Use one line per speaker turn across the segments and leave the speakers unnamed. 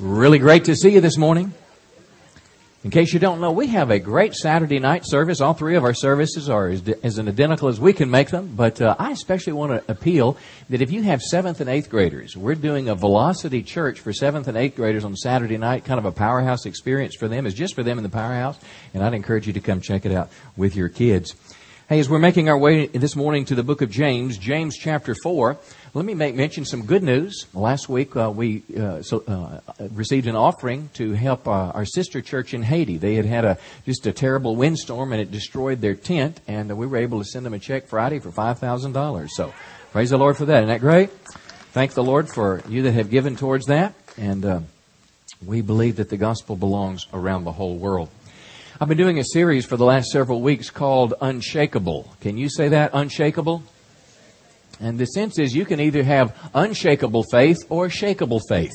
Really great to see you this morning. In case you don't know, we have a great Saturday night service. All three of our services are as, as identical as we can make them. But uh, I especially want to appeal that if you have seventh and eighth graders, we're doing a Velocity Church for seventh and eighth graders on Saturday night, kind of a powerhouse experience for them. It's just for them in the powerhouse, and I'd encourage you to come check it out with your kids. Hey, as we're making our way this morning to the book of James, James chapter 4, let me make mention some good news. Last week uh, we uh, so, uh, received an offering to help uh, our sister church in Haiti. They had had a just a terrible windstorm and it destroyed their tent, and we were able to send them a check Friday for five thousand dollars. So praise the Lord for that. Isn't that great? Thank the Lord for you that have given towards that, and uh, we believe that the gospel belongs around the whole world. I've been doing a series for the last several weeks called Unshakable. Can you say that? Unshakable? And the sense is you can either have unshakable faith or shakable faith.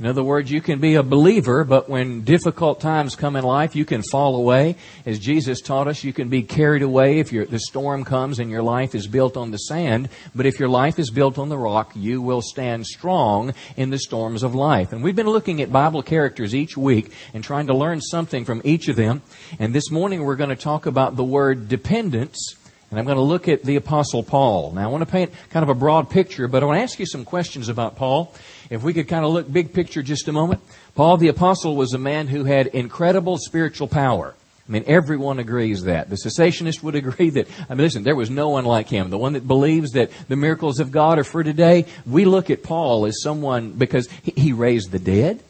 In other words, you can be a believer, but when difficult times come in life, you can fall away. As Jesus taught us, you can be carried away if the storm comes and your life is built on the sand. But if your life is built on the rock, you will stand strong in the storms of life. And we've been looking at Bible characters each week and trying to learn something from each of them. And this morning we're going to talk about the word dependence and I'm going to look at the Apostle Paul. Now, I want to paint kind of a broad picture, but I want to ask you some questions about Paul. If we could kind of look big picture just a moment. Paul the Apostle was a man who had incredible spiritual power. I mean, everyone agrees that. The cessationist would agree that, I mean, listen, there was no one like him. The one that believes that the miracles of God are for today. We look at Paul as someone because he raised the dead.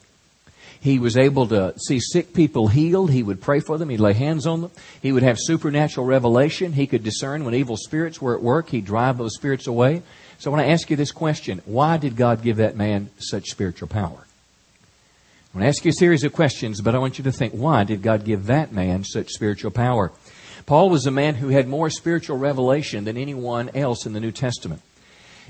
He was able to see sick people healed. He would pray for them. He'd lay hands on them. He would have supernatural revelation. He could discern when evil spirits were at work. He'd drive those spirits away. So I want to ask you this question. Why did God give that man such spiritual power? I want to ask you a series of questions, but I want you to think, why did God give that man such spiritual power? Paul was a man who had more spiritual revelation than anyone else in the New Testament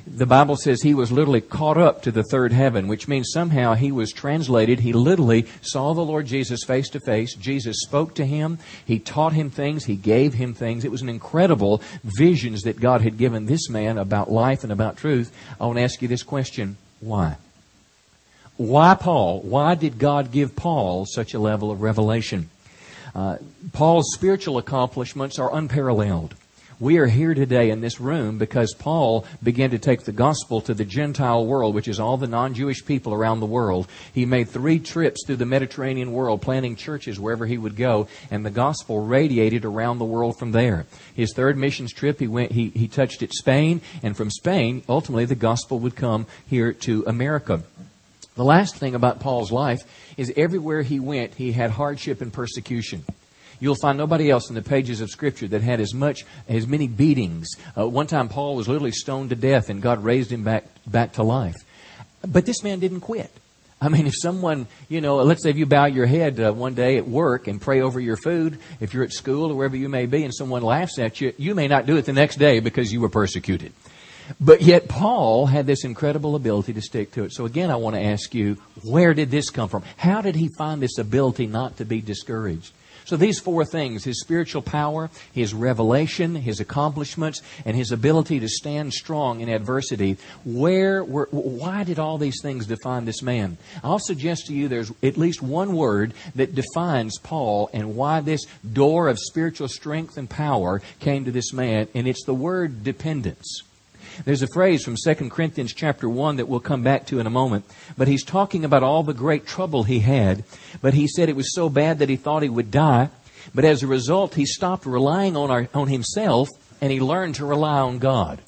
the Bible says he was literally caught up to the third heaven, which means somehow he was translated. He literally saw the Lord Jesus face to face. Jesus spoke to him. He taught him things. He gave him things. It was an incredible visions that God had given this man about life and about truth. I want to ask you this question. Why? Why Paul? Why did God give Paul such a level of revelation? Uh, Paul's spiritual accomplishments are unparalleled. We are here today in this room because Paul began to take the gospel to the Gentile world, which is all the non-Jewish people around the world. He made three trips through the Mediterranean world, planting churches wherever he would go, and the gospel radiated around the world from there. His third missions trip, he went, he, he touched at Spain, and from Spain, ultimately the gospel would come here to America. The last thing about Paul's life is everywhere he went, he had hardship and persecution. You'll find nobody else in the pages of Scripture that had as much, as many beatings. Uh, one time Paul was literally stoned to death and God raised him back, back to life. But this man didn't quit. I mean, if someone, you know, let's say if you bow your head uh, one day at work and pray over your food, if you're at school or wherever you may be, and someone laughs at you, you may not do it the next day because you were persecuted. But yet Paul had this incredible ability to stick to it. So again, I want to ask you, where did this come from? How did he find this ability not to be discouraged? So these four things, his spiritual power, his revelation, his accomplishments, and his ability to stand strong in adversity, where were, why did all these things define this man? I'll suggest to you there's at least one word that defines Paul and why this door of spiritual strength and power came to this man, and it's the word dependence. There's a phrase from 2 Corinthians chapter 1 that we'll come back to in a moment, but he's talking about all the great trouble he had, but he said it was so bad that he thought he would die, but as a result he stopped relying on, our, on himself and he learned to rely on God.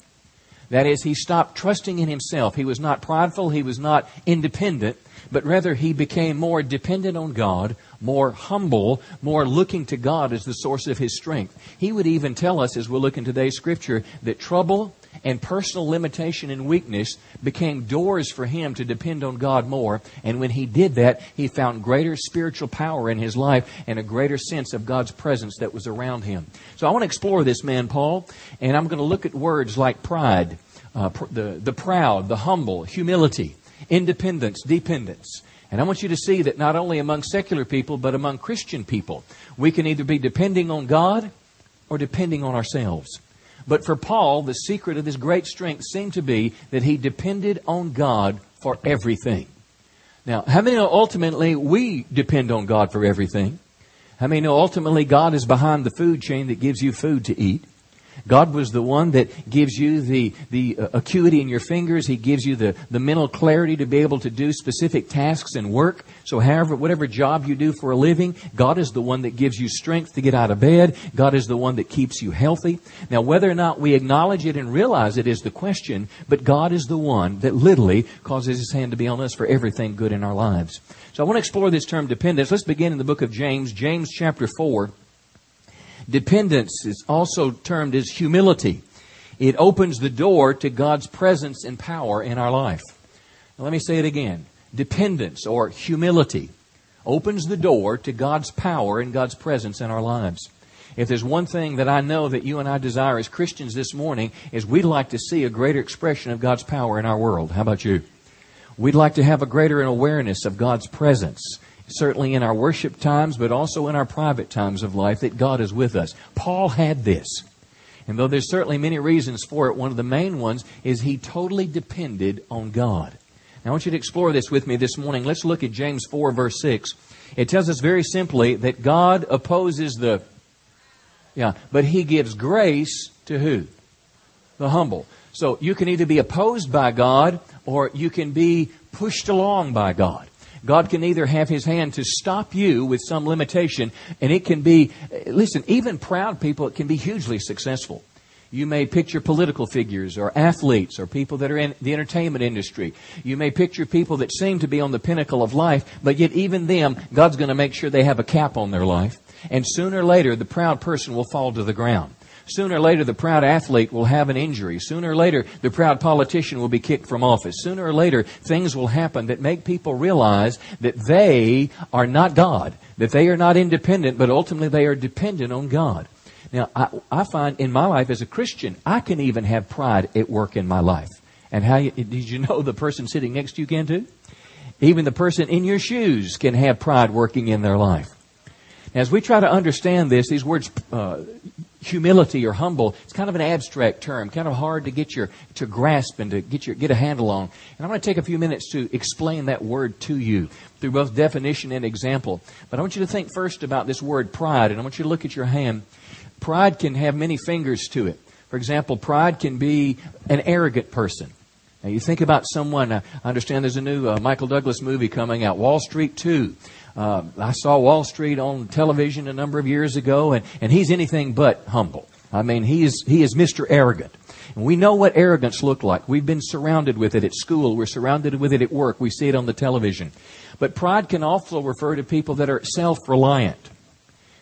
That is, he stopped trusting in himself. He was not prideful, he was not independent, but rather he became more dependent on God, more humble, more looking to God as the source of his strength. He would even tell us, as we'll look in today's scripture, that trouble and personal limitation and weakness became doors for him to depend on God more. And when he did that, he found greater spiritual power in his life and a greater sense of God's presence that was around him. So I want to explore this man, Paul, and I'm going to look at words like pride, uh, pr- the, the proud, the humble, humility, independence, dependence. And I want you to see that not only among secular people, but among Christian people, we can either be depending on God or depending on ourselves. But for Paul, the secret of his great strength seemed to be that he depended on God for everything. Now, how many know ultimately we depend on God for everything? How many know ultimately God is behind the food chain that gives you food to eat? God was the one that gives you the, the uh, acuity in your fingers. He gives you the, the mental clarity to be able to do specific tasks and work. So however, whatever job you do for a living, God is the one that gives you strength to get out of bed. God is the one that keeps you healthy. Now, whether or not we acknowledge it and realize it is the question, but God is the one that literally causes His hand to be on us for everything good in our lives. So I want to explore this term dependence. Let's begin in the book of James, James chapter 4. Dependence is also termed as humility. It opens the door to God's presence and power in our life. Now, let me say it again. Dependence or humility opens the door to God's power and God's presence in our lives. If there's one thing that I know that you and I desire as Christians this morning is we'd like to see a greater expression of God's power in our world. How about you? We'd like to have a greater awareness of God's presence certainly in our worship times, but also in our private times of life, that God is with us. Paul had this. And though there's certainly many reasons for it, one of the main ones is he totally depended on God. Now I want you to explore this with me this morning. Let's look at James 4 verse 6. It tells us very simply that God opposes the, yeah, but he gives grace to who? The humble. So you can either be opposed by God or you can be pushed along by God. God can either have His hand to stop you with some limitation, and it can be, listen, even proud people, it can be hugely successful. You may picture political figures or athletes or people that are in the entertainment industry. You may picture people that seem to be on the pinnacle of life, but yet even them, God's going to make sure they have a cap on their life. And sooner or later, the proud person will fall to the ground. Sooner or later, the proud athlete will have an injury. Sooner or later, the proud politician will be kicked from office. Sooner or later, things will happen that make people realize that they are not God, that they are not independent, but ultimately they are dependent on God. Now, I, I find in my life as a Christian, I can even have pride at work in my life. And how did you know the person sitting next to you can too? Even the person in your shoes can have pride working in their life. As we try to understand this, these words, uh, humility or humble, it's kind of an abstract term, kind of hard to get your, to grasp and to get your, get a handle on. And I'm going to take a few minutes to explain that word to you through both definition and example. But I want you to think first about this word pride, and I want you to look at your hand. Pride can have many fingers to it. For example, pride can be an arrogant person. Now you think about someone, uh, I understand there's a new uh, Michael Douglas movie coming out, Wall Street 2. Uh, I saw Wall Street on television a number of years ago, and, and he's anything but humble. I mean, he is, he is Mr. Arrogant. And we know what arrogance looked like. We've been surrounded with it at school. We're surrounded with it at work. We see it on the television. But pride can also refer to people that are self-reliant.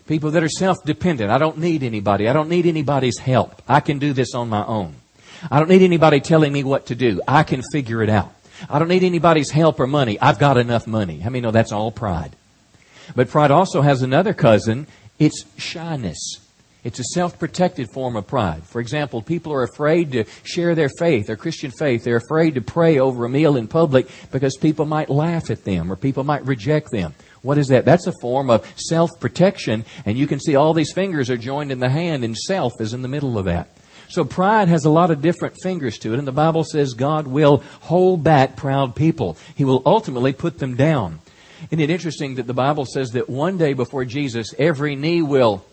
People that are self-dependent. I don't need anybody. I don't need anybody's help. I can do this on my own. I don't need anybody telling me what to do. I can figure it out. I don't need anybody's help or money. I've got enough money. How many know that's all pride? But pride also has another cousin. It's shyness. It's a self-protected form of pride. For example, people are afraid to share their faith, their Christian faith. They're afraid to pray over a meal in public because people might laugh at them or people might reject them. What is that? That's a form of self-protection, and you can see all these fingers are joined in the hand, and self is in the middle of that. So pride has a lot of different fingers to it, and the Bible says God will hold back proud people. He will ultimately put them down. Isn't it interesting that the Bible says that one day before Jesus, every knee will,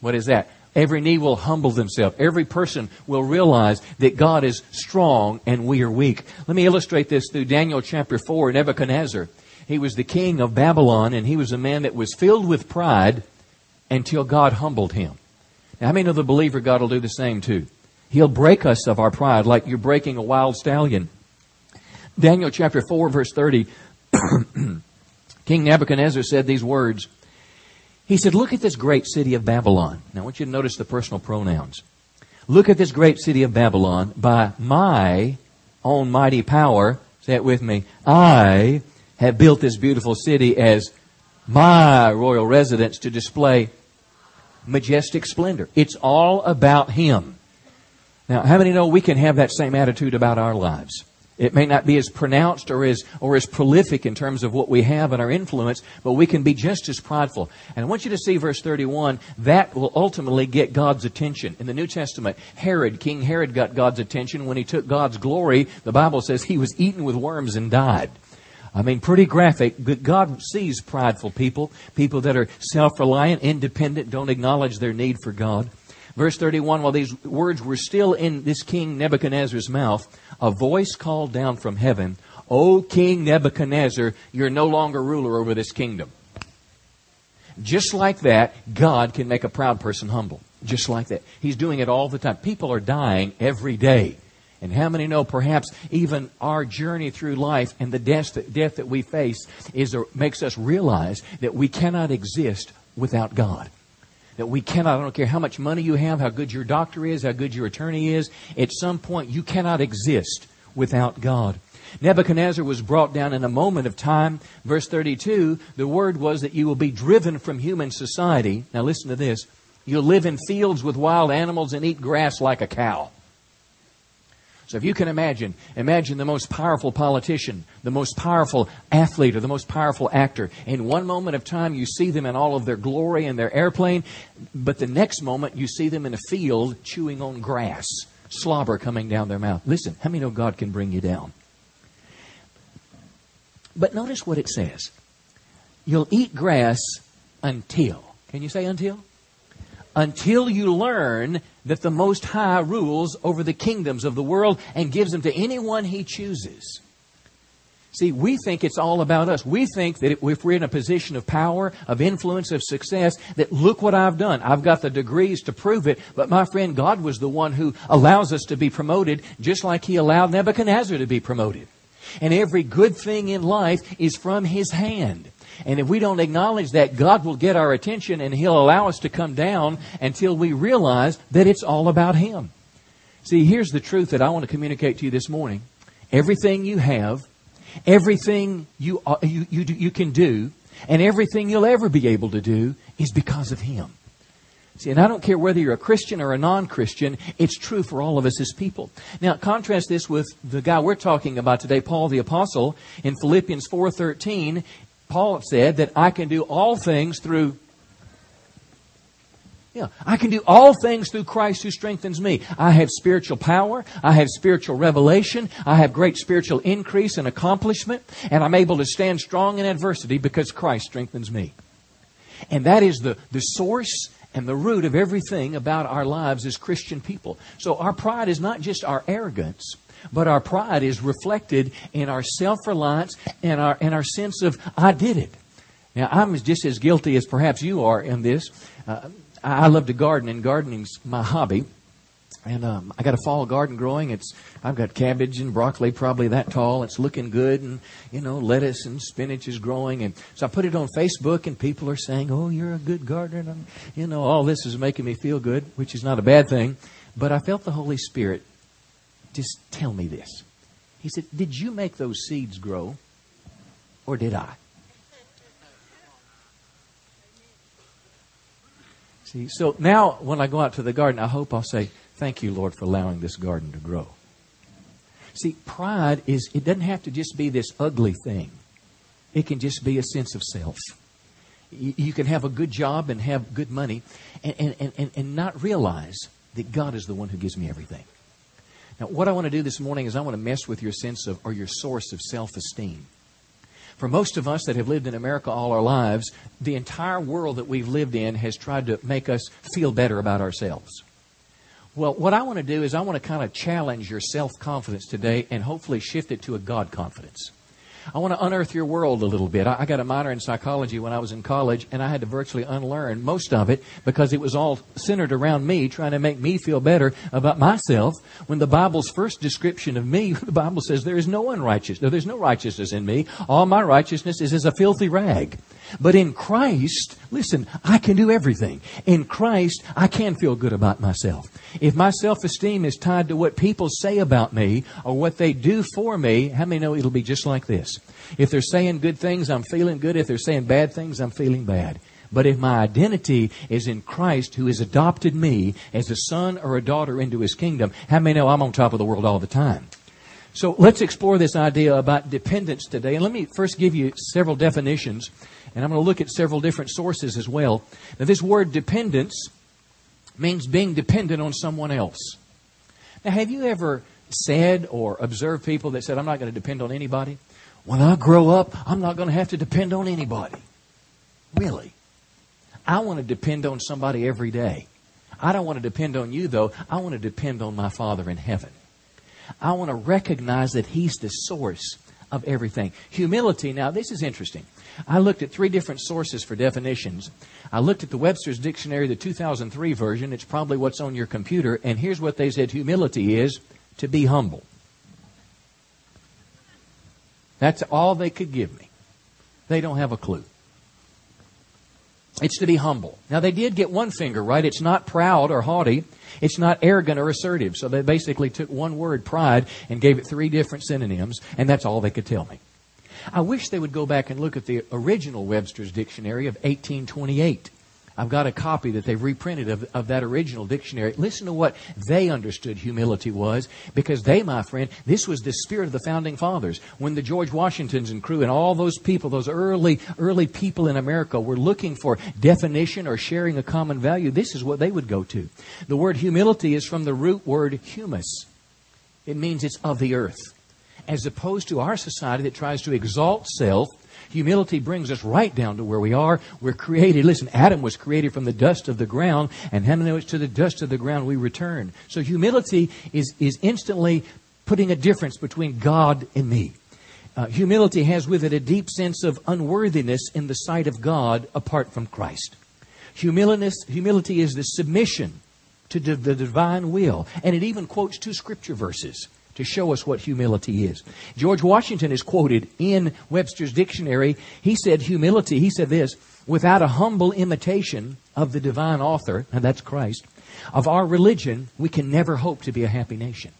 what is that? Every knee will humble themselves. Every person will realize that God is strong and we are weak. Let me illustrate this through Daniel chapter 4, Nebuchadnezzar. He was the king of Babylon and he was a man that was filled with pride until God humbled him. Now, how many know the believer God will do the same too? He'll break us of our pride like you're breaking a wild stallion. Daniel chapter 4 verse 30, King Nebuchadnezzar said these words. He said, Look at this great city of Babylon. Now I want you to notice the personal pronouns. Look at this great city of Babylon. By my own mighty power, say it with me, I have built this beautiful city as my royal residence to display majestic splendor. It's all about Him. Now, how many know we can have that same attitude about our lives? It may not be as pronounced or as, or as prolific in terms of what we have and our influence, but we can be just as prideful. And I want you to see verse 31. That will ultimately get God's attention. In the New Testament, Herod, King Herod got God's attention when he took God's glory. The Bible says he was eaten with worms and died. I mean, pretty graphic. God sees prideful people, people that are self-reliant, independent, don't acknowledge their need for God. Verse 31, while these words were still in this king Nebuchadnezzar's mouth, a voice called down from heaven, O King Nebuchadnezzar, you're no longer ruler over this kingdom. Just like that, God can make a proud person humble. Just like that. He's doing it all the time. People are dying every day. And how many know perhaps even our journey through life and the death that, death that we face is makes us realize that we cannot exist without God. That we cannot, I don't care how much money you have, how good your doctor is, how good your attorney is, at some point you cannot exist without God. Nebuchadnezzar was brought down in a moment of time. Verse 32, the word was that you will be driven from human society. Now listen to this. You'll live in fields with wild animals and eat grass like a cow. So if you can imagine, imagine the most powerful politician, the most powerful athlete, or the most powerful actor. In one moment of time, you see them in all of their glory in their airplane, but the next moment, you see them in a field chewing on grass, slobber coming down their mouth. Listen, how many know God can bring you down? But notice what it says. You'll eat grass until. Can you say until? Until you learn that the Most High rules over the kingdoms of the world and gives them to anyone He chooses. See, we think it's all about us. We think that if we're in a position of power, of influence, of success, that look what I've done. I've got the degrees to prove it. But my friend, God was the one who allows us to be promoted just like He allowed Nebuchadnezzar to be promoted. And every good thing in life is from His hand. And if we don't acknowledge that, God will get our attention and He'll allow us to come down until we realize that it's all about Him. See, here's the truth that I want to communicate to you this morning. Everything you have, everything you, uh, you, you, you can do, and everything you'll ever be able to do is because of Him. See, and I don't care whether you're a Christian or a non-Christian, it's true for all of us as people. Now, contrast this with the guy we're talking about today, Paul the Apostle. In Philippians 4.13, Paul said that I can do all things through yeah, I can do all things through Christ who strengthens me. I have spiritual power. I have spiritual revelation. I have great spiritual increase and accomplishment. And I'm able to stand strong in adversity because Christ strengthens me. And that is the, the source and the root of everything about our lives as Christian people. So our pride is not just our arrogance, but our pride is reflected in our self-reliance and our, and our sense of, I did it. Now, I'm just as guilty as perhaps you are in this. Uh, I love to garden, and gardening's my hobby. And um, I got a fall garden growing. It's I've got cabbage and broccoli, probably that tall. It's looking good, and you know lettuce and spinach is growing. And so I put it on Facebook, and people are saying, "Oh, you're a good gardener." And, you know, all this is making me feel good, which is not a bad thing. But I felt the Holy Spirit just tell me this. He said, "Did you make those seeds grow, or did I?" See, so now when I go out to the garden, I hope I'll say, Thank you, Lord, for allowing this garden to grow. See, pride is, it doesn't have to just be this ugly thing. It can just be a sense of self. You, can have a good job and have good money and, and, and, and not realize that God is the one who gives me everything. Now, what I want to do this morning is I want to mess with your sense of, or your source of self esteem. For most of us that have lived in America all our lives, the entire world that we've lived in has tried to make us feel better about ourselves. Well, what I want to do is I want to kind of challenge your self confidence today and hopefully shift it to a God confidence. I want to unearth your world a little bit. I got a minor in psychology when I was in college, and I had to virtually unlearn most of it because it was all centered around me, trying to make me feel better about myself. When the Bible's first description of me, the Bible says there is no unrighteousness. There's no righteousness in me. All my righteousness is as a filthy rag. But in Christ, listen, I can do everything. In Christ, I can feel good about myself. If my self-esteem is tied to what people say about me or what they do for me, how many know it'll be just like this? If they're saying good things, I'm feeling good. If they're saying bad things, I'm feeling bad. But if my identity is in Christ who has adopted me as a son or a daughter into his kingdom, how many know I'm on top of the world all the time? So let's explore this idea about dependence today. And let me first give you several definitions, and I'm going to look at several different sources as well. Now, this word dependence means being dependent on someone else. Now, have you ever said or observed people that said, I'm not going to depend on anybody? When I grow up, I'm not going to have to depend on anybody. Really. I want to depend on somebody every day. I don't want to depend on you, though. I want to depend on my Father in heaven. I want to recognize that He's the source of everything. Humility, now, this is interesting. I looked at three different sources for definitions. I looked at the Webster's Dictionary, the 2003 version. It's probably what's on your computer. And here's what they said humility is to be humble. That's all they could give me. They don't have a clue. It's to be humble. Now, they did get one finger right. It's not proud or haughty. It's not arrogant or assertive. So they basically took one word, pride, and gave it three different synonyms, and that's all they could tell me. I wish they would go back and look at the original Webster's Dictionary of 1828. I've got a copy that they've reprinted of, of that original dictionary. Listen to what they understood humility was, because they, my friend, this was the spirit of the founding fathers. When the George Washingtons and crew and all those people, those early, early people in America were looking for definition or sharing a common value, this is what they would go to. The word humility is from the root word humus. It means it's of the earth. As opposed to our society that tries to exalt self Humility brings us right down to where we are. We're created. Listen, Adam was created from the dust of the ground, and how many to the dust of the ground we return? So humility is, is instantly putting a difference between God and me. Uh, humility has with it a deep sense of unworthiness in the sight of God apart from Christ. Humility is the submission to the divine will. And it even quotes two scripture verses to show us what humility is. George Washington is quoted in Webster's dictionary. He said humility, he said this, without a humble imitation of the divine author, and that's Christ, of our religion, we can never hope to be a happy nation.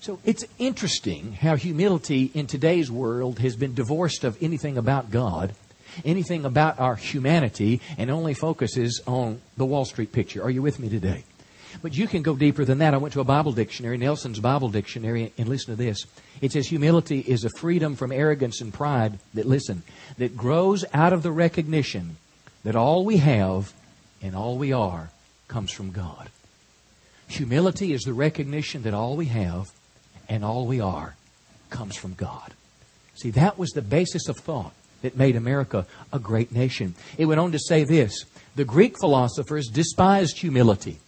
So it's interesting how humility in today's world has been divorced of anything about God, anything about our humanity, and only focuses on the Wall Street picture. Are you with me today? But you can go deeper than that. I went to a Bible dictionary, Nelson's Bible dictionary, and listen to this. It says humility is a freedom from arrogance and pride that, listen, that grows out of the recognition that all we have and all we are comes from God. Humility is the recognition that all we have and all we are comes from God. See, that was the basis of thought that made America a great nation. It went on to say this the Greek philosophers despised humility.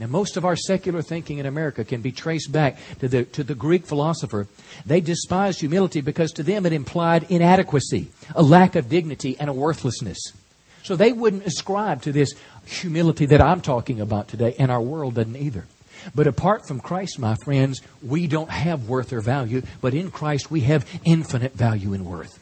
Now, most of our secular thinking in America can be traced back to the, to the Greek philosopher. They despised humility because to them it implied inadequacy, a lack of dignity, and a worthlessness. So they wouldn't ascribe to this humility that I'm talking about today, and our world doesn't either. But apart from Christ, my friends, we don't have worth or value, but in Christ we have infinite value and worth.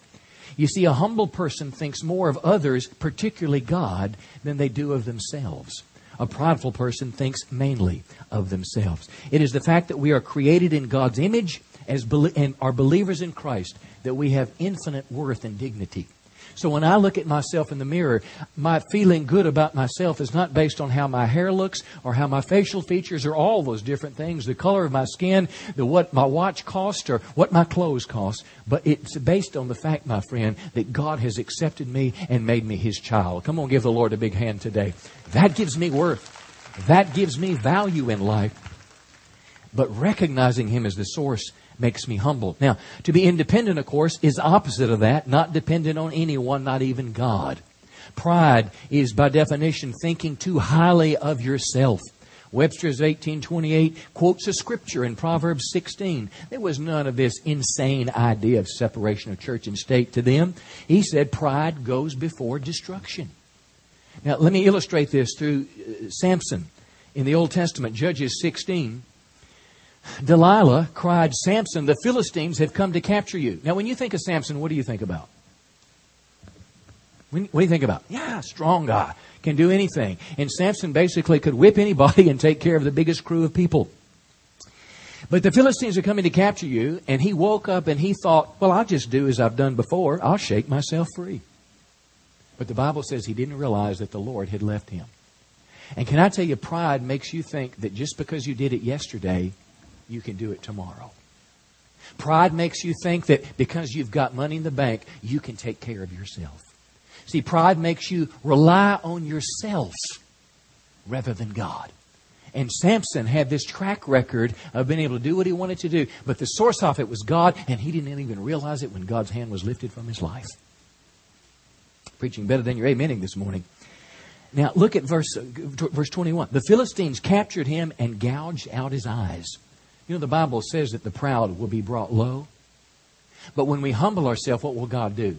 You see, a humble person thinks more of others, particularly God, than they do of themselves. A prideful person thinks mainly of themselves. It is the fact that we are created in God's image as and are believers in Christ that we have infinite worth and dignity. So when I look at myself in the mirror, my feeling good about myself is not based on how my hair looks or how my facial features or all those different things, the color of my skin, the what my watch cost or what my clothes cost, but it's based on the fact, my friend, that God has accepted me and made me his child. Come on, give the Lord a big hand today. That gives me worth. That gives me value in life. But recognizing him as the source makes me humble. Now, to be independent, of course, is opposite of that, not dependent on anyone, not even God. Pride is, by definition, thinking too highly of yourself. Webster's 1828 quotes a scripture in Proverbs 16. There was none of this insane idea of separation of church and state to them. He said pride goes before destruction. Now, let me illustrate this through uh, Samson in the Old Testament, Judges 16. Delilah cried, Samson, the Philistines have come to capture you. Now, when you think of Samson, what do you think about? What do you think about? Yeah, strong guy, can do anything. And Samson basically could whip anybody and take care of the biggest crew of people. But the Philistines are coming to capture you, and he woke up and he thought, well, I'll just do as I've done before. I'll shake myself free. But the Bible says he didn't realize that the Lord had left him. And can I tell you, pride makes you think that just because you did it yesterday, you can do it tomorrow. Pride makes you think that because you've got money in the bank, you can take care of yourself. See, pride makes you rely on yourself rather than God. And Samson had this track record of being able to do what he wanted to do. But the source of it was God, and he didn't even realize it when God's hand was lifted from his life. Preaching better than your amening this morning. Now look at verse, verse 21. The Philistines captured him and gouged out his eyes. You know, the Bible says that the proud will be brought low. But when we humble ourselves, what will God do?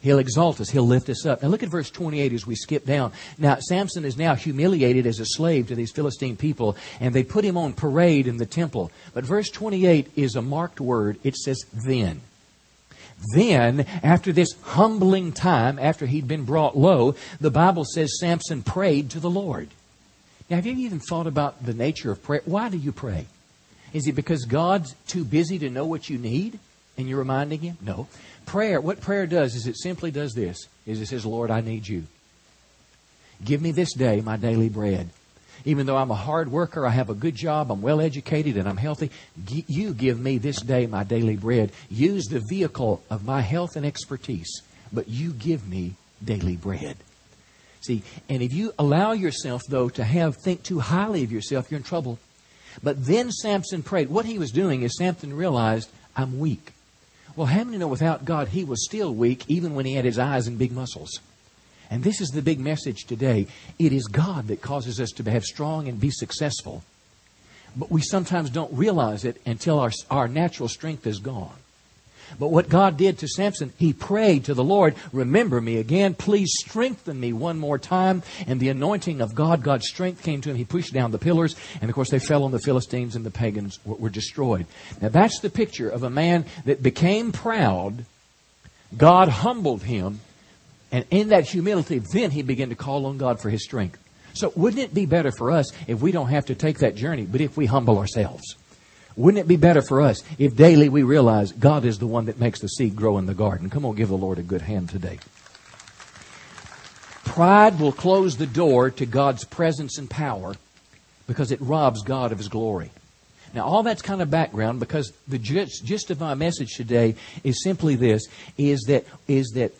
He'll exalt us. He'll lift us up. Now look at verse 28 as we skip down. Now Samson is now humiliated as a slave to these Philistine people, and they put him on parade in the temple. But verse 28 is a marked word. It says then. Then, after this humbling time, after he'd been brought low, the Bible says Samson prayed to the Lord. Now, have you even thought about the nature of prayer? Why do you pray? Is it because God's too busy to know what you need and you're reminding him? No. Prayer, what prayer does is it simply does this, is it says, Lord, I need you. Give me this day my daily bread. Even though I'm a hard worker, I have a good job, I'm well educated, and I'm healthy, you give me this day my daily bread. Use the vehicle of my health and expertise, but you give me daily bread. See, and if you allow yourself, though, to have think too highly of yourself, you're in trouble. But then Samson prayed. What he was doing is Samson realized, I'm weak. Well, how many know without God, he was still weak, even when he had his eyes and big muscles? And this is the big message today. It is God that causes us to have strong and be successful. But we sometimes don't realize it until our, our natural strength is gone. But what God did to Samson, he prayed to the Lord, Remember me again. Please strengthen me one more time. And the anointing of God, God's strength came to him. He pushed down the pillars. And of course, they fell on the Philistines and the pagans were, destroyed. Now, that's the picture of a man that became proud. God humbled him. And in that humility, then he began to call on God for his strength. So, wouldn't it be better for us if we don't have to take that journey, but if we humble ourselves? Wouldn't it be better for us if daily we realize God is the one that makes the seed grow in the garden? Come on, give the Lord a good hand today. Pride will close the door to God's presence and power because it robs God of His glory. Now, all that's kind of background because the gist, gist of my message today is simply this: is that is that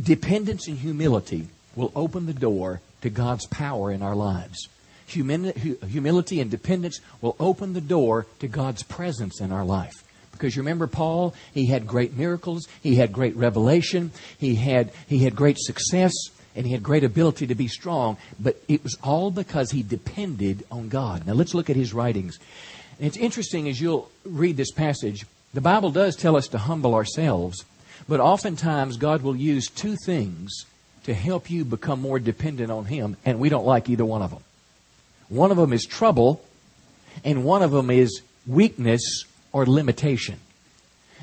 dependence and humility will open the door to God's power in our lives humility and dependence will open the door to God's presence in our life. Because you remember Paul, he had great miracles, he had great revelation, he had, he had great success, and he had great ability to be strong, but it was all because he depended on God. Now let's look at his writings. And it's interesting as you'll read this passage, the Bible does tell us to humble ourselves, but oftentimes God will use two things to help you become more dependent on Him, and we don't like either one of them. One of them is trouble, and one of them is weakness or limitation.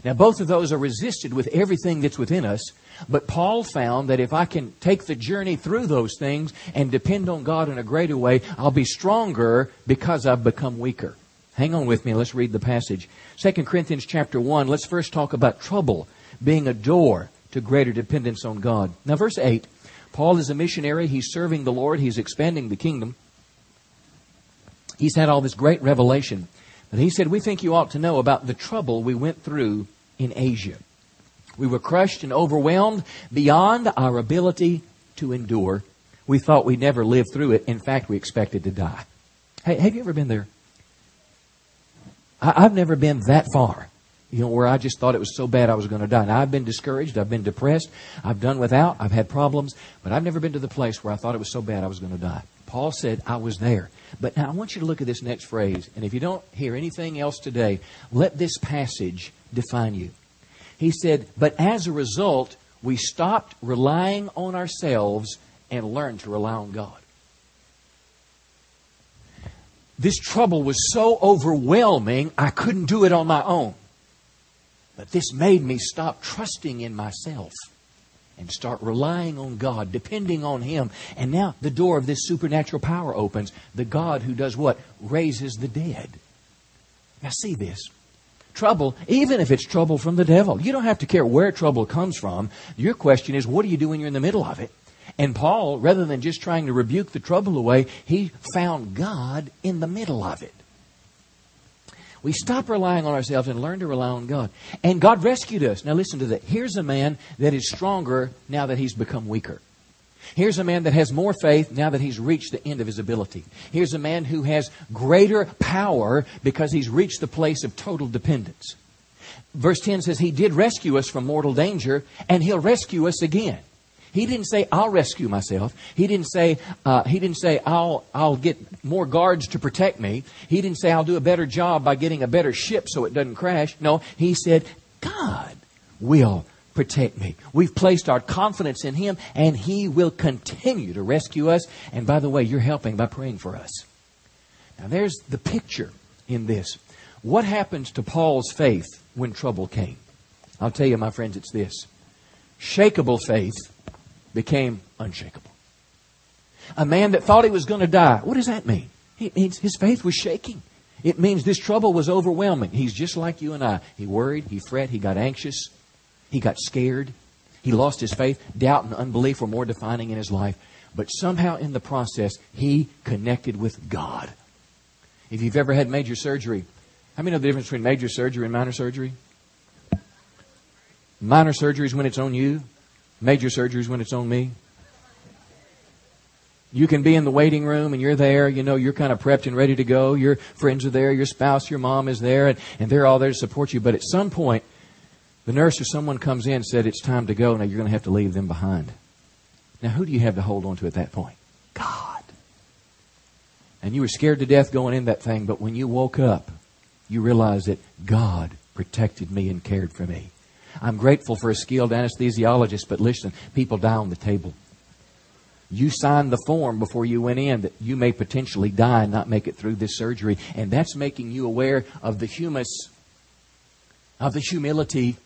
Now, both of those are resisted with everything that's within us, but Paul found that if I can take the journey through those things and depend on God in a greater way, I'll be stronger because I've become weaker. Hang on with me. Let's read the passage. 2 Corinthians chapter 1. Let's first talk about trouble being a door to greater dependence on God. Now, verse 8. Paul is a missionary. He's serving the Lord. He's expanding the kingdom. He's had all this great revelation. But he said, We think you ought to know about the trouble we went through in Asia. We were crushed and overwhelmed beyond our ability to endure. We thought we'd never live through it. In fact, we expected to die. Hey, have you ever been there? I, have never been that far, you know, where I just thought it was so bad I was going to die. Now, I've been discouraged. I've been depressed. I've done without. I've had problems. But I've never been to the place where I thought it was so bad I was going to die. Paul said, I was there. But now I want you to look at this next phrase. And if you don't hear anything else today, let this passage define you. He said, But as a result, we stopped relying on ourselves and learned to rely on God. This trouble was so overwhelming, I couldn't do it on my own. But this made me stop trusting in myself and start relying on God, depending on Him. And now the door of this supernatural power opens. The God who does what? Raises the dead. Now see this. Trouble, even if it's trouble from the devil, you don't have to care where trouble comes from. Your question is, what do you do when you're in the middle of it? And Paul, rather than just trying to rebuke the trouble away, he found God in the middle of it. We stop relying on ourselves and learn to rely on God. And God rescued us. Now listen to that. Here's a man that is stronger now that he's become weaker. Here's a man that has more faith now that he's reached the end of his ability. Here's a man who has greater power because he's reached the place of total dependence. Verse 10 says, He did rescue us from mortal danger, and He'll rescue us again. He didn't say, I'll rescue myself. He didn't say, uh, he didn't say, I'll, I'll get more guards to protect me. He didn't say, I'll do a better job by getting a better ship so it doesn't crash. No, he said, God will protect me. We've placed our confidence in Him, and He will continue to rescue us. And by the way, you're helping by praying for us. Now, there's the picture in this. What happens to Paul's faith when trouble came? I'll tell you, my friends, it's this. Shakable faith became unshakable. A man that thought he was going to die, what does that mean? It means his faith was shaking. It means this trouble was overwhelming. He's just like you and I. He worried, he fret, he got anxious, he got scared, he lost his faith. Doubt and unbelief were more defining in his life. But somehow in the process, he connected with God. If you've ever had major surgery, how many know the difference between major surgery and minor surgery? Minor surgery is when it's on you. Major surgeries when it's on me. You can be in the waiting room and you're there, you know, you're kind of prepped and ready to go. Your friends are there, your spouse, your mom is there, and, and they're all there to support you. But at some point, the nurse or someone comes in and said, It's time to go. Now you're going to have to leave them behind. Now, who do you have to hold on to at that point? God. And you were scared to death going in that thing, but when you woke up, you realized that God protected me and cared for me. I'm grateful for a skilled anesthesiologist, but listen, people die on the table. You signed the form before you went in that you may potentially die and not make it through this surgery. And that's making you aware of the humus, of the humility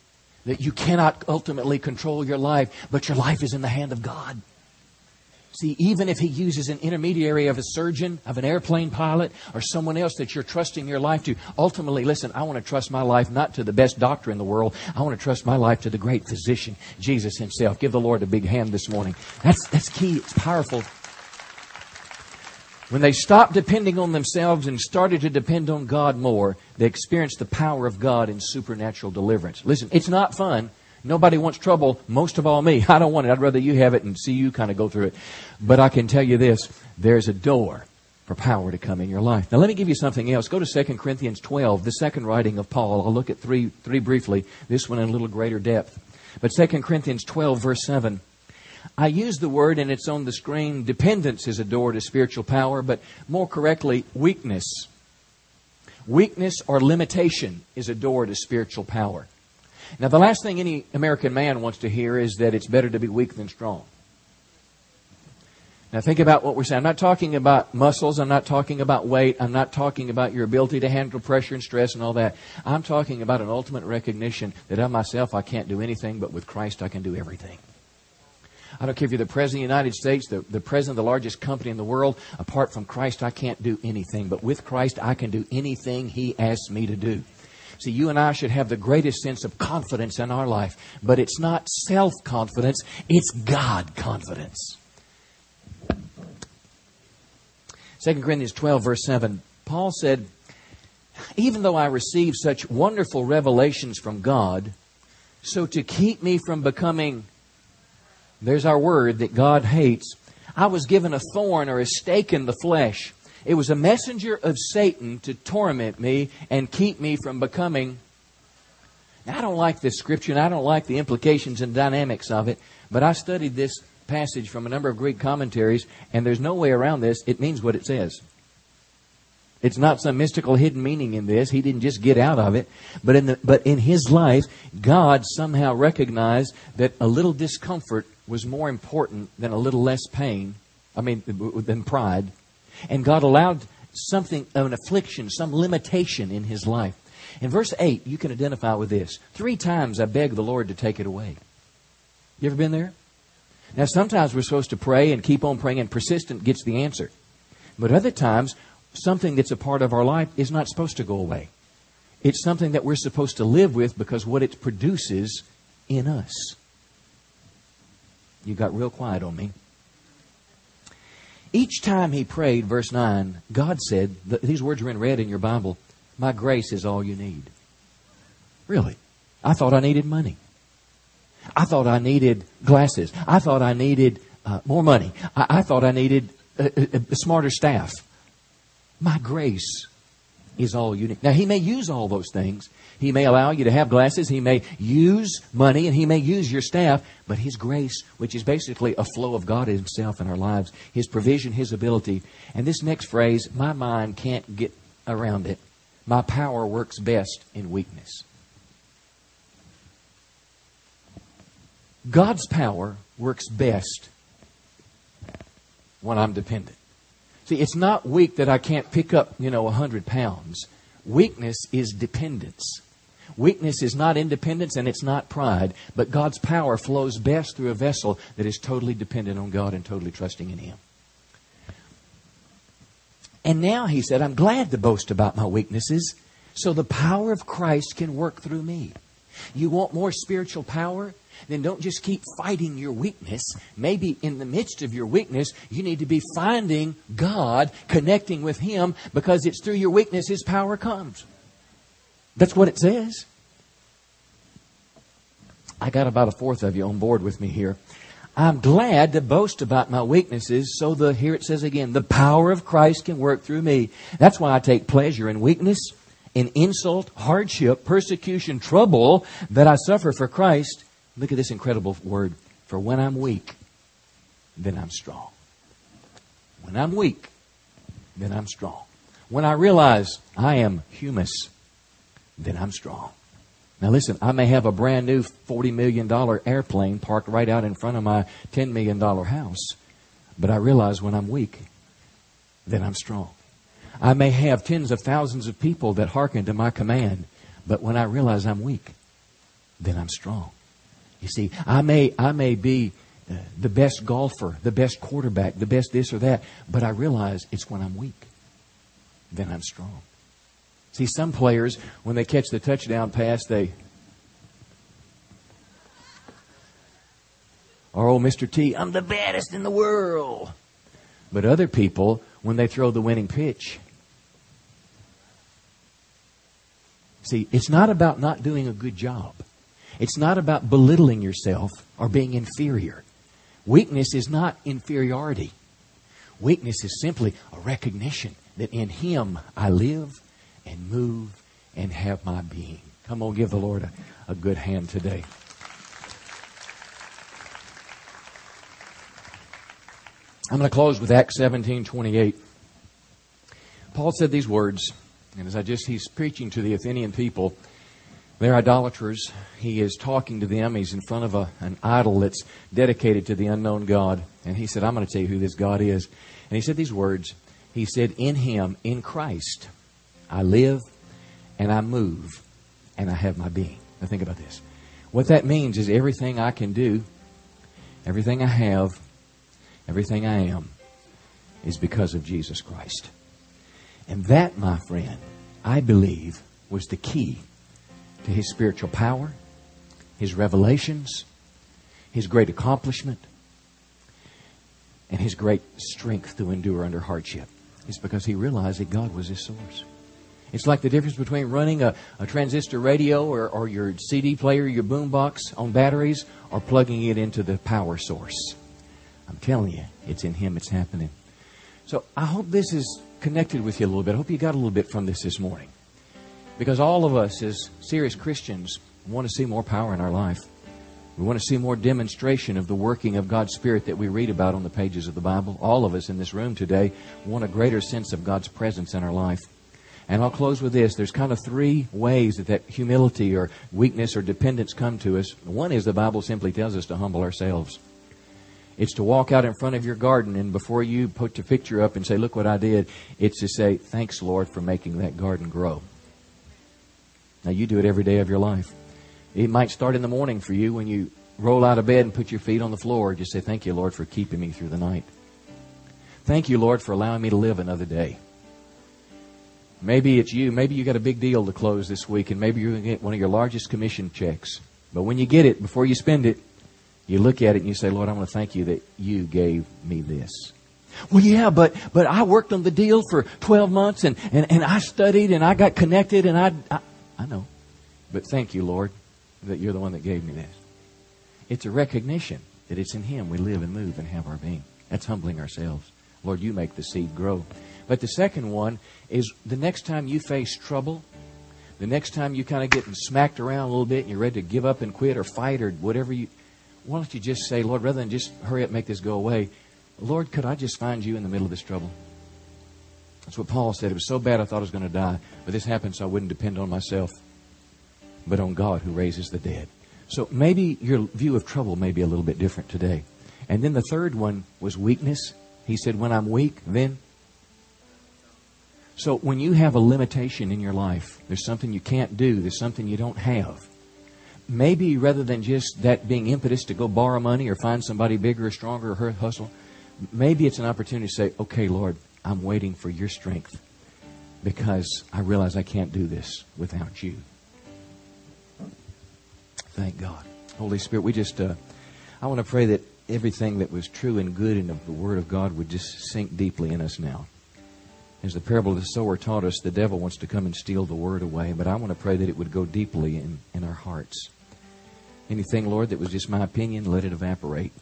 that you cannot ultimately control your life, but your life is in the hand of God. See, even if he uses an intermediary of a surgeon, of an airplane pilot, or someone else that you're trusting your life to, ultimately, listen, I want to trust my life not to the best doctor in the world. I want to trust my life to the great physician, Jesus himself. Give the Lord a big hand this morning. That's, that's key. It's powerful. When they stopped depending on themselves and started to depend on God more, they experienced the power of God in supernatural deliverance. Listen, it's not fun. Nobody wants trouble, most of all me. I don't want it. I'd rather you have it and see you kind of go through it. But I can tell you this there's a door for power to come in your life. Now, let me give you something else. Go to 2 Corinthians 12, the second writing of Paul. I'll look at three, three briefly, this one in a little greater depth. But 2 Corinthians 12, verse 7. I use the word, and it's on the screen, dependence is a door to spiritual power, but more correctly, weakness. Weakness or limitation is a door to spiritual power. Now, the last thing any American man wants to hear is that it's better to be weak than strong. Now, think about what we're saying. I'm not talking about muscles. I'm not talking about weight. I'm not talking about your ability to handle pressure and stress and all that. I'm talking about an ultimate recognition that of myself I can't do anything, but with Christ I can do everything. I don't care if you're the President of the United States, the, the President of the largest company in the world. Apart from Christ, I can't do anything. But with Christ, I can do anything He asks me to do. See, you and I should have the greatest sense of confidence in our life, but it's not self confidence, it's God confidence. 2 Corinthians 12, verse 7, Paul said, Even though I received such wonderful revelations from God, so to keep me from becoming, there's our word that God hates, I was given a thorn or a stake in the flesh it was a messenger of Satan to torment me and keep me from becoming. Now, I don't like this scripture and I don't like the implications and dynamics of it, but I studied this passage from a number of Greek commentaries, and there's no way around this. It means what it says. It's not some mystical hidden meaning in this. He didn't just get out of it. But in, the, but in his life, God somehow recognized that a little discomfort was more important than a little less pain. I mean, than pride. And God allowed something, an affliction, some limitation in his life. In verse 8, you can identify with this. Three times I begged the Lord to take it away. You ever been there? Now, sometimes we're supposed to pray and keep on praying, and persistent gets the answer. But other times, something that's a part of our life is not supposed to go away. It's something that we're supposed to live with because what it produces in us. You got real quiet on me. Each time he prayed, verse 9, God said, these words are in red in your Bible, My grace is all you need. Really? I thought I needed money. I thought I needed glasses. I thought I needed uh, more money. I, I, thought I needed a, a, a smarter staff. My grace is all you need. Now, He may use all those things. He may allow you to have glasses. He may use money and He may use your staff. But His grace, which is basically a flow of God Himself in our lives, His provision, His ability. And this next phrase, my mind can't get around it. My power works best in weakness. God's power works best when I'm dependent. See, it's not weak that I can't pick up, you know, a hundred pounds. Weakness is dependence. Weakness is not independence and it's not pride, but God's power flows best through a vessel that is totally dependent on God and totally trusting in Him. And now he said, I'm glad to boast about my weaknesses so the power of Christ can work through me. You want more spiritual power? Then don't just keep fighting your weakness. Maybe in the midst of your weakness, you need to be finding God, connecting with Him, because it's through your weakness His power comes. That's what it says. I got about a fourth of you on board with me here. I'm glad to boast about my weaknesses so the, here it says again, the power of Christ can work through me. That's why I take pleasure in weakness, in insult, hardship, persecution, trouble that I suffer for Christ. Look at this incredible word. For when I'm weak, then I'm strong. When I'm weak, then I'm strong. When I realize I am humus, then I'm strong. Now listen, I may have a brand new $40 million airplane parked right out in front of my $10 million house, but I realize when I'm weak, then I'm strong. I may have tens of thousands of people that hearken to my command, but when I realize I'm weak, then I'm strong. You see, I may, I may be uh, the best golfer, the best quarterback, the best this or that, but I realize it's when I'm weak. Then I'm strong. See, some players, when they catch the touchdown pass, they. Or, oh, Mr. T, I'm the baddest in the world. But other people, when they throw the winning pitch, see, it's not about not doing a good job. It's not about belittling yourself or being inferior. Weakness is not inferiority. Weakness is simply a recognition that in Him I live and move and have my being. Come on, give the Lord a, a good hand today. I'm going to close with Acts 17 28. Paul said these words, and as I just, he's preaching to the Athenian people. They're idolaters. He is talking to them. He's in front of a, an idol that's dedicated to the unknown God. And he said, I'm going to tell you who this God is. And he said these words. He said, In Him, in Christ, I live and I move and I have my being. Now think about this. What that means is everything I can do, everything I have, everything I am is because of Jesus Christ. And that, my friend, I believe was the key to his spiritual power, his revelations, his great accomplishment, and his great strength to endure under hardship. It's because he realized that God was his source. It's like the difference between running a, a transistor radio or, or your CD player, your boombox on batteries, or plugging it into the power source. I'm telling you, it's in Him it's happening. So I hope this is connected with you a little bit. I hope you got a little bit from this this morning. Because all of us, as serious Christians, want to see more power in our life. We want to see more demonstration of the working of God's Spirit that we read about on the pages of the Bible. All of us in this room today want a greater sense of God's presence in our life. And I'll close with this. There's kind of three ways that that humility or weakness or dependence come to us. One is the Bible simply tells us to humble ourselves. It's to walk out in front of your garden and before you put your picture up and say, look what I did, it's to say, thanks Lord for making that garden grow. Now, you do it every day of your life. It might start in the morning for you when you roll out of bed and put your feet on the floor. Just say, Thank you, Lord, for keeping me through the night. Thank you, Lord, for allowing me to live another day. Maybe it's you. Maybe you got a big deal to close this week, and maybe you're going to get one of your largest commission checks. But when you get it, before you spend it, you look at it and you say, Lord, I want to thank you that you gave me this. Well, yeah, but, but I worked on the deal for 12 months and, and, and I studied and I got connected and I, I. But thank you, Lord, that you're the one that gave me this. It's a recognition that it's in Him we live and move and have our being. That's humbling ourselves. Lord, you make the seed grow. But the second one is the next time you face trouble, the next time you kind of get smacked around a little bit and you're ready to give up and quit or fight or whatever you, why don't you just say, Lord, rather than just hurry up and make this go away, Lord, could I just find you in the middle of this trouble? That's what Paul said. It was so bad I thought I was going to die, but this happened so I wouldn't depend on myself, but on God who raises the dead. So maybe your view of trouble may be a little bit different today. And then the third one was weakness. He said, When I'm weak, then. So when you have a limitation in your life, there's something you can't do, there's something you don't have. Maybe rather than just that being impetus to go borrow money or find somebody bigger or stronger or hustle, maybe it's an opportunity to say, Okay, Lord, I'm waiting for your strength because I realize I can't do this without you. Thank God. Holy Spirit, we just, uh, I want to pray that everything that was true and good in the Word of God would just sink deeply in us now. As the parable of the sower taught us, the devil wants to come and steal the Word away, but I want to pray that it would go deeply in, in our hearts. Anything, Lord, that was just my opinion, let it evaporate.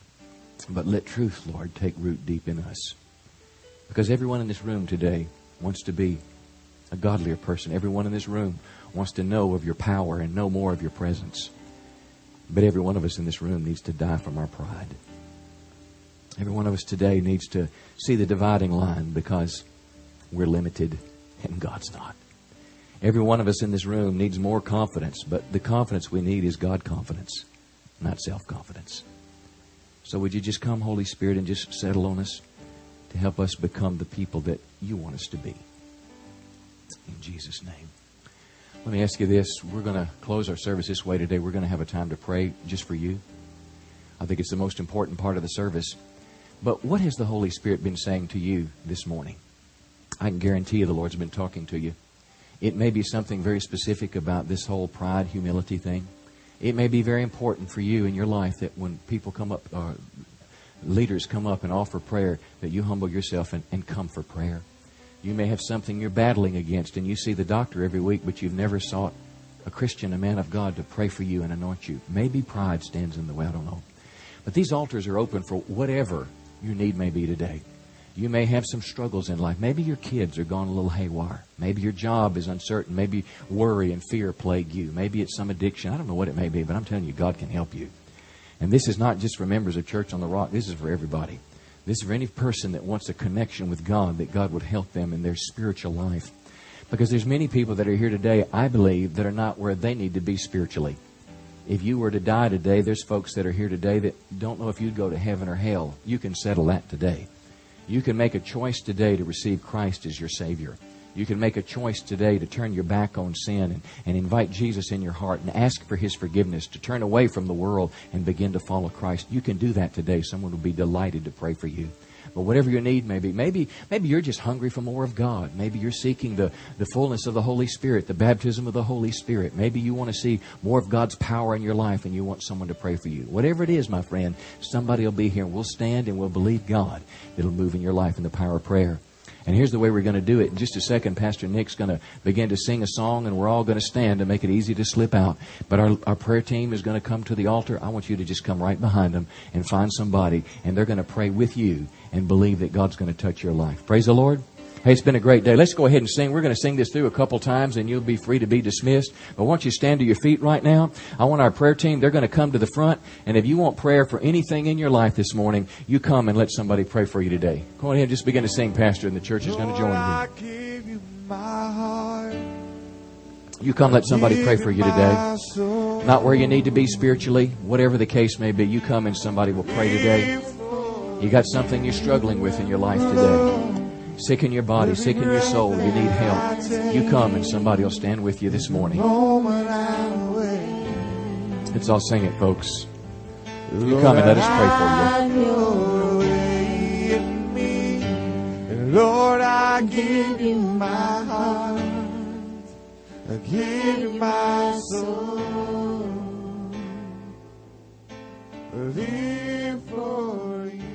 But let truth, Lord, take root deep in us. Because everyone in this room today wants to be a godlier person. Everyone in this room wants to know of your power and know more of your presence. But every one of us in this room needs to die from our pride. Every one of us today needs to see the dividing line because we're limited and God's not. Every one of us in this room needs more confidence, but the confidence we need is God confidence, not self confidence. So would you just come, Holy Spirit, and just settle on us to help us become the people that you want us to be? In Jesus' name. Let me ask you this. We're going to close our service this way today. We're going to have a time to pray just for you. I think it's the most important part of the service. But what has the Holy Spirit been saying to you this morning? I can guarantee you the Lord's been talking to you. It may be something very specific about this whole pride, humility thing. It may be very important for you in your life that when people come up, uh, leaders come up and offer prayer, that you humble yourself and, and come for prayer. You may have something you're battling against, and you see the doctor every week, but you've never sought a Christian, a man of God, to pray for you and anoint you. Maybe pride stands in the way. I don't know. But these altars are open for whatever your need may be today. You may have some struggles in life. Maybe your kids are gone a little haywire. Maybe your job is uncertain. Maybe worry and fear plague you. Maybe it's some addiction. I don't know what it may be, but I'm telling you, God can help you. And this is not just for members of Church on the Rock. This is for everybody. This is for any person that wants a connection with God, that God would help them in their spiritual life. Because there's many people that are here today, I believe, that are not where they need to be spiritually. If you were to die today, there's folks that are here today that don't know if you'd go to heaven or hell. You can settle that today. You can make a choice today to receive Christ as your Savior. You can make a choice today to turn your back on sin and, and invite Jesus in your heart and ask for His forgiveness, to turn away from the world and begin to follow Christ. You can do that today. Someone will be delighted to pray for you. But whatever your need may be, maybe, maybe you're just hungry for more of God. Maybe you're seeking the, the fullness of the Holy Spirit, the baptism of the Holy Spirit. Maybe you want to see more of God's power in your life and you want someone to pray for you. Whatever it is, my friend, somebody will be here. We'll stand and we'll believe God that'll move in your life in the power of prayer. And here's the way we're going to do it. In just a second, Pastor Nick's going to begin to sing a song, and we're all going to stand to make it easy to slip out. But our, our prayer team is going to come to the altar. I want you to just come right behind them and find somebody, and they're going to pray with you and believe that God's going to touch your life. Praise the Lord. Hey, it's been a great day. Let's go ahead and sing. We're going to sing this through a couple times and you'll be free to be dismissed. But once you stand to your feet right now, I want our prayer team, they're going to come to the front. And if you want prayer for anything in your life this morning, you come and let somebody pray for you today. Go ahead and just begin to sing, Pastor, and the church is going to join you. You come let somebody pray for you today. Not where you need to be spiritually, whatever the case may be. You come and somebody will pray today. You got something you're struggling with in your life today sick in your body, sick in your soul, you need help, you come and somebody will stand with you this morning. Let's all sing it, folks. You come and let us pray for
you. Lord, I give you my heart. I give you my soul. I live for you.